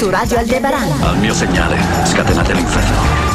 Su Radio Aldebaran. Al mio segnale, scatenate l'inferno.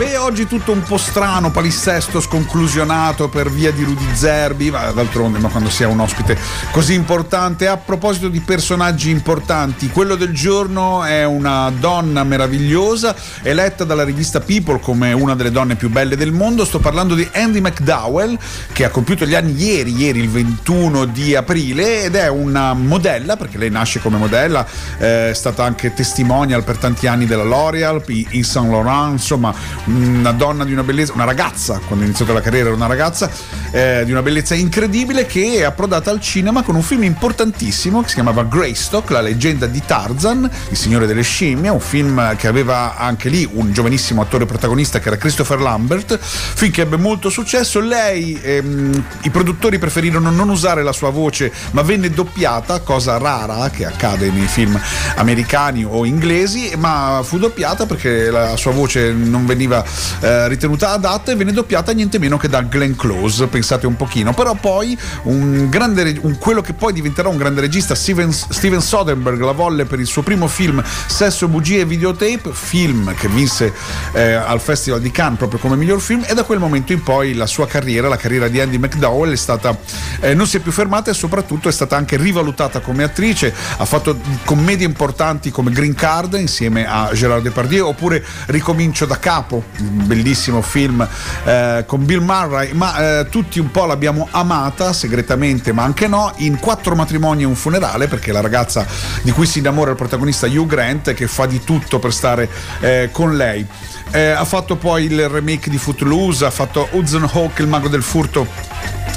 Beh, oggi tutto un po' strano, palinsesto, sconclusionato per via di Rudy Zerbi, ma d'altronde, ma quando si ha un ospite così importante. A proposito di personaggi importanti, quello del giorno è una donna meravigliosa, eletta dalla rivista People come una delle donne più belle del mondo. Sto parlando di Andy McDowell, che ha compiuto gli anni ieri, ieri il 21 di aprile, ed è una modella, perché lei nasce come modella, è stata anche testimonial per tanti anni della L'Oreal, in Saint Laurent, insomma una donna di una bellezza, una ragazza, quando ha iniziato la carriera era una ragazza, eh, di una bellezza incredibile che è approdata al cinema con un film importantissimo che si chiamava Greystock, la leggenda di Tarzan, il signore delle scimmie, un film che aveva anche lì un giovanissimo attore protagonista che era Christopher Lambert, film che ebbe molto successo, lei, ehm, i produttori preferirono non usare la sua voce ma venne doppiata, cosa rara che accade nei film americani o inglesi, ma fu doppiata perché la sua voce non veniva eh, ritenuta adatta e venne doppiata niente meno che da Glenn Close, pensate un pochino. Però poi un grande, un, quello che poi diventerà un grande regista, Steven, Steven Soderbergh, la volle per il suo primo film Sesso, bugie e videotape, film che vinse eh, al Festival di Cannes proprio come miglior film e da quel momento in poi la sua carriera, la carriera di Andy McDowell è stata, eh, non si è più fermata e soprattutto è stata anche rivalutata come attrice, ha fatto commedie importanti come Green Card insieme a Gerard Depardieu oppure Ricomincio da capo, bellissimo film eh, con Bill Murray, ma eh, tutti un po' l'abbiamo amata segretamente, ma anche no, in Quattro matrimoni e un funerale, perché la ragazza di cui si innamora il protagonista Hugh Grant che fa di tutto per stare eh, con lei. Eh, ha fatto poi il remake di Footloose, ha fatto Hudson Hawk, il mago del furto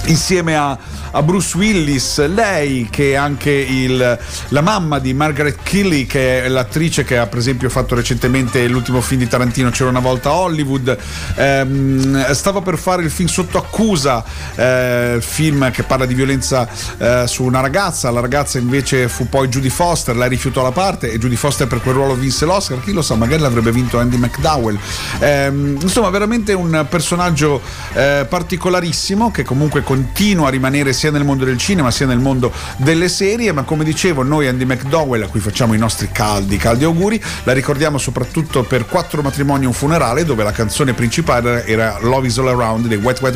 insieme a, a, Bruce Willis, lei che è anche il, la mamma di Margaret Kelly, che è l'attrice che ha per esempio fatto recentemente l'ultimo film di Tarantino, c'era una volta a Hollywood, ehm, stava per fare il film Sotto accusa, eh, film che parla di violenza eh, su una ragazza, la ragazza invece fu poi Judy Foster, lei rifiutò la parte e Judy Foster per quel ruolo vinse l'Oscar, chi lo sa, magari l'avrebbe vinto Andy McDowell. Ehm, insomma, veramente un personaggio eh, particolarissimo che comunque continua a rimanere sia nel mondo del cinema sia nel mondo delle serie, ma come dicevo noi Andy McDowell, a cui facciamo i nostri caldi, caldi auguri, la ricordiamo soprattutto per Quattro matrimoni e un funerale, dove la canzone principale era Love is All Around dei Wet Wet Wet